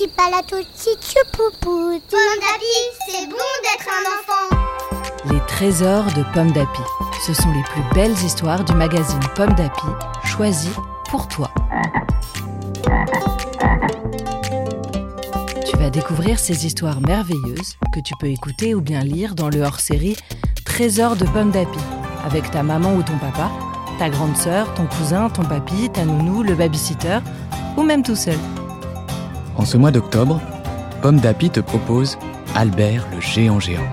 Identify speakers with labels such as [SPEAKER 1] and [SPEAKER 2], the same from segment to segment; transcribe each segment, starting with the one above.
[SPEAKER 1] petit palatotti poupou.
[SPEAKER 2] Pomme d'Api, c'est bon d'être un enfant.
[SPEAKER 3] Les trésors de Pomme d'Api. Ce sont les plus belles histoires du magazine Pomme d'Api, choisies pour toi. Tu vas découvrir ces histoires merveilleuses que tu peux écouter ou bien lire dans le hors-série Trésors de Pomme d'Api, avec ta maman ou ton papa, ta grande sœur, ton cousin, ton papy, ta nounou, le babysitter, ou même tout seul.
[SPEAKER 4] En ce mois d'octobre, Pomme d'Api te propose Albert le géant géant.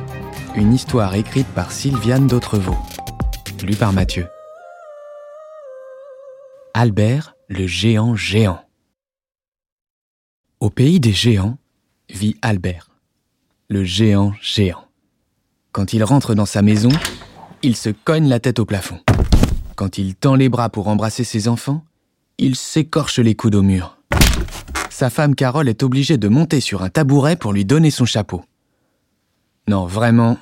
[SPEAKER 4] Une histoire écrite par Sylviane d'Autrevaux. Lue par Mathieu. Albert le géant géant. Au pays des géants vit Albert, le géant géant. Quand il rentre dans sa maison, il se cogne la tête au plafond. Quand il tend les bras pour embrasser ses enfants, il s'écorche les coudes au mur. Sa femme Carole est obligée de monter sur un tabouret pour lui donner son chapeau. Non, vraiment,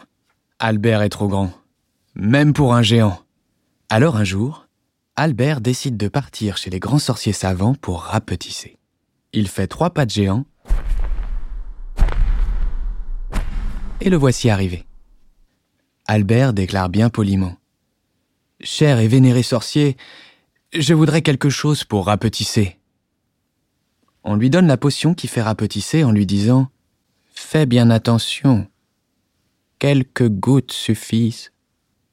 [SPEAKER 4] Albert est trop grand. Même pour un géant. Alors un jour, Albert décide de partir chez les grands sorciers savants pour rapetisser. Il fait trois pas de géant et le voici arrivé. Albert déclare bien poliment. Cher et vénéré sorcier, je voudrais quelque chose pour rapetisser. On lui donne la potion qui fait rapetisser en lui disant Fais bien attention. Quelques gouttes suffisent.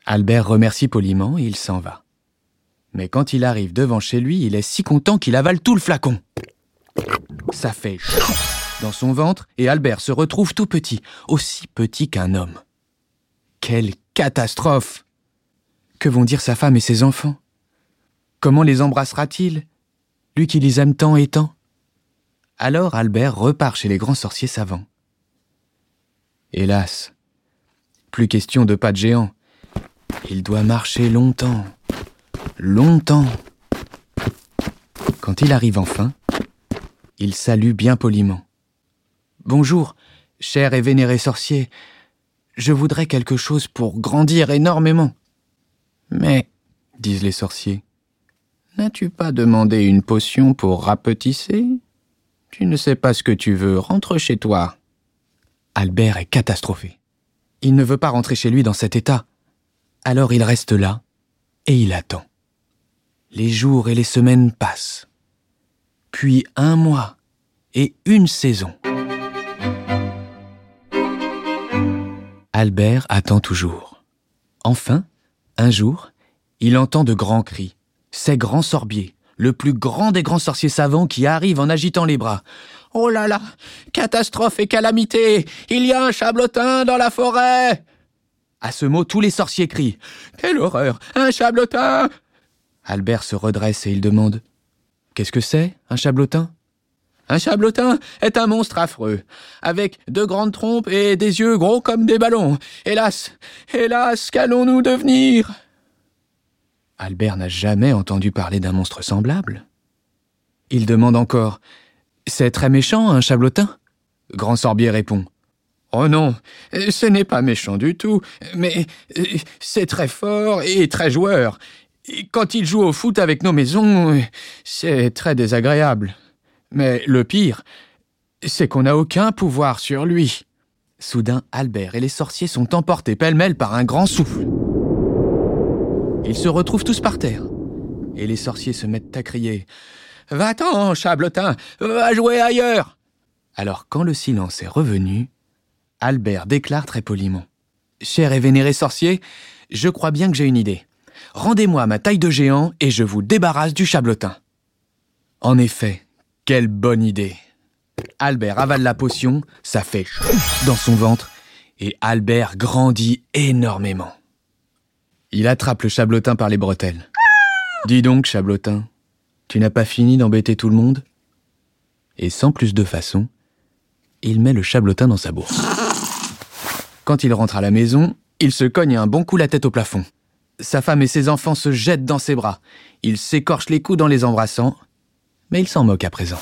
[SPEAKER 4] Albert remercie poliment et il s'en va. Mais quand il arrive devant chez lui, il est si content qu'il avale tout le flacon. Ça fait dans son ventre et Albert se retrouve tout petit, aussi petit qu'un homme. Quelle catastrophe Que vont dire sa femme et ses enfants? Comment les embrassera-t-il? Lui qui les aime tant et tant? Alors Albert repart chez les grands sorciers savants. Hélas, plus question de pas de géant. Il doit marcher longtemps, longtemps. Quand il arrive enfin, il salue bien poliment. Bonjour, cher et vénéré sorcier, je voudrais quelque chose pour grandir énormément. Mais, disent les sorciers, n'as-tu pas demandé une potion pour rapetisser? Tu ne sais pas ce que tu veux, rentre chez toi. Albert est catastrophé. Il ne veut pas rentrer chez lui dans cet état. Alors il reste là et il attend. Les jours et les semaines passent. Puis un mois et une saison. Albert attend toujours. Enfin, un jour, il entend de grands cris. C'est Grand Sorbier, le plus grand des grands sorciers savants qui arrive en agitant les bras. Oh là là Catastrophe et calamité Il y a un chablotin dans la forêt À ce mot, tous les sorciers crient. Quelle horreur Un chablotin Albert se redresse et il demande. Qu'est-ce que c'est, un chablotin? Un chablotin est un monstre affreux, avec de grandes trompes et des yeux gros comme des ballons. Hélas, hélas, qu'allons-nous devenir? Albert n'a jamais entendu parler d'un monstre semblable. Il demande encore C'est très méchant, un chablotin? Grand Sorbier répond Oh non, ce n'est pas méchant du tout, mais c'est très fort et très joueur. Quand il joue au foot avec nos maisons, c'est très désagréable. Mais le pire, c'est qu'on n'a aucun pouvoir sur lui. Soudain, Albert et les sorciers sont emportés pêle-mêle par un grand souffle. Ils se retrouvent tous par terre. Et les sorciers se mettent à crier Va-t'en, chabletin, va jouer ailleurs Alors, quand le silence est revenu, Albert déclare très poliment Cher et vénéré sorcier, je crois bien que j'ai une idée. Rendez-moi ma taille de géant et je vous débarrasse du chabletin. En effet, quelle bonne idée. Albert avale la potion, ça fait dans son ventre, et Albert grandit énormément. Il attrape le chablotin par les bretelles. Dis donc, chablotin, tu n'as pas fini d'embêter tout le monde? Et sans plus de façon, il met le chablotin dans sa bourse. Quand il rentre à la maison, il se cogne un bon coup la tête au plafond. Sa femme et ses enfants se jettent dans ses bras. Il s'écorche les coups en les embrassant mais il s'en moque à présent.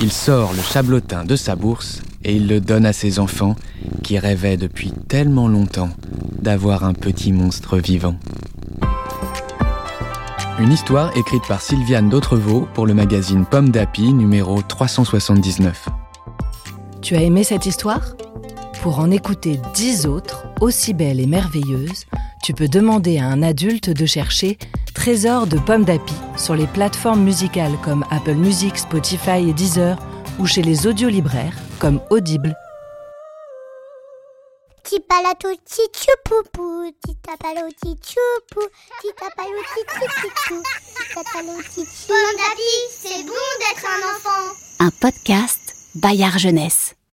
[SPEAKER 4] Il sort le chablotin de sa bourse et il le donne à ses enfants qui rêvaient depuis tellement longtemps d'avoir un petit monstre vivant. Une histoire écrite par Sylviane d'Autrevaux pour le magazine Pomme d'Api numéro 379.
[SPEAKER 3] Tu as aimé cette histoire? Pour en écouter dix autres, aussi belles et merveilleuses, tu peux demander à un adulte de chercher Trésor de pommes d'api sur les plateformes musicales comme Apple Music, Spotify et Deezer ou chez les audiolibraires comme Audible.
[SPEAKER 2] Pomme d'api, c'est bon d'être un enfant.
[SPEAKER 5] Un podcast Bayard Jeunesse.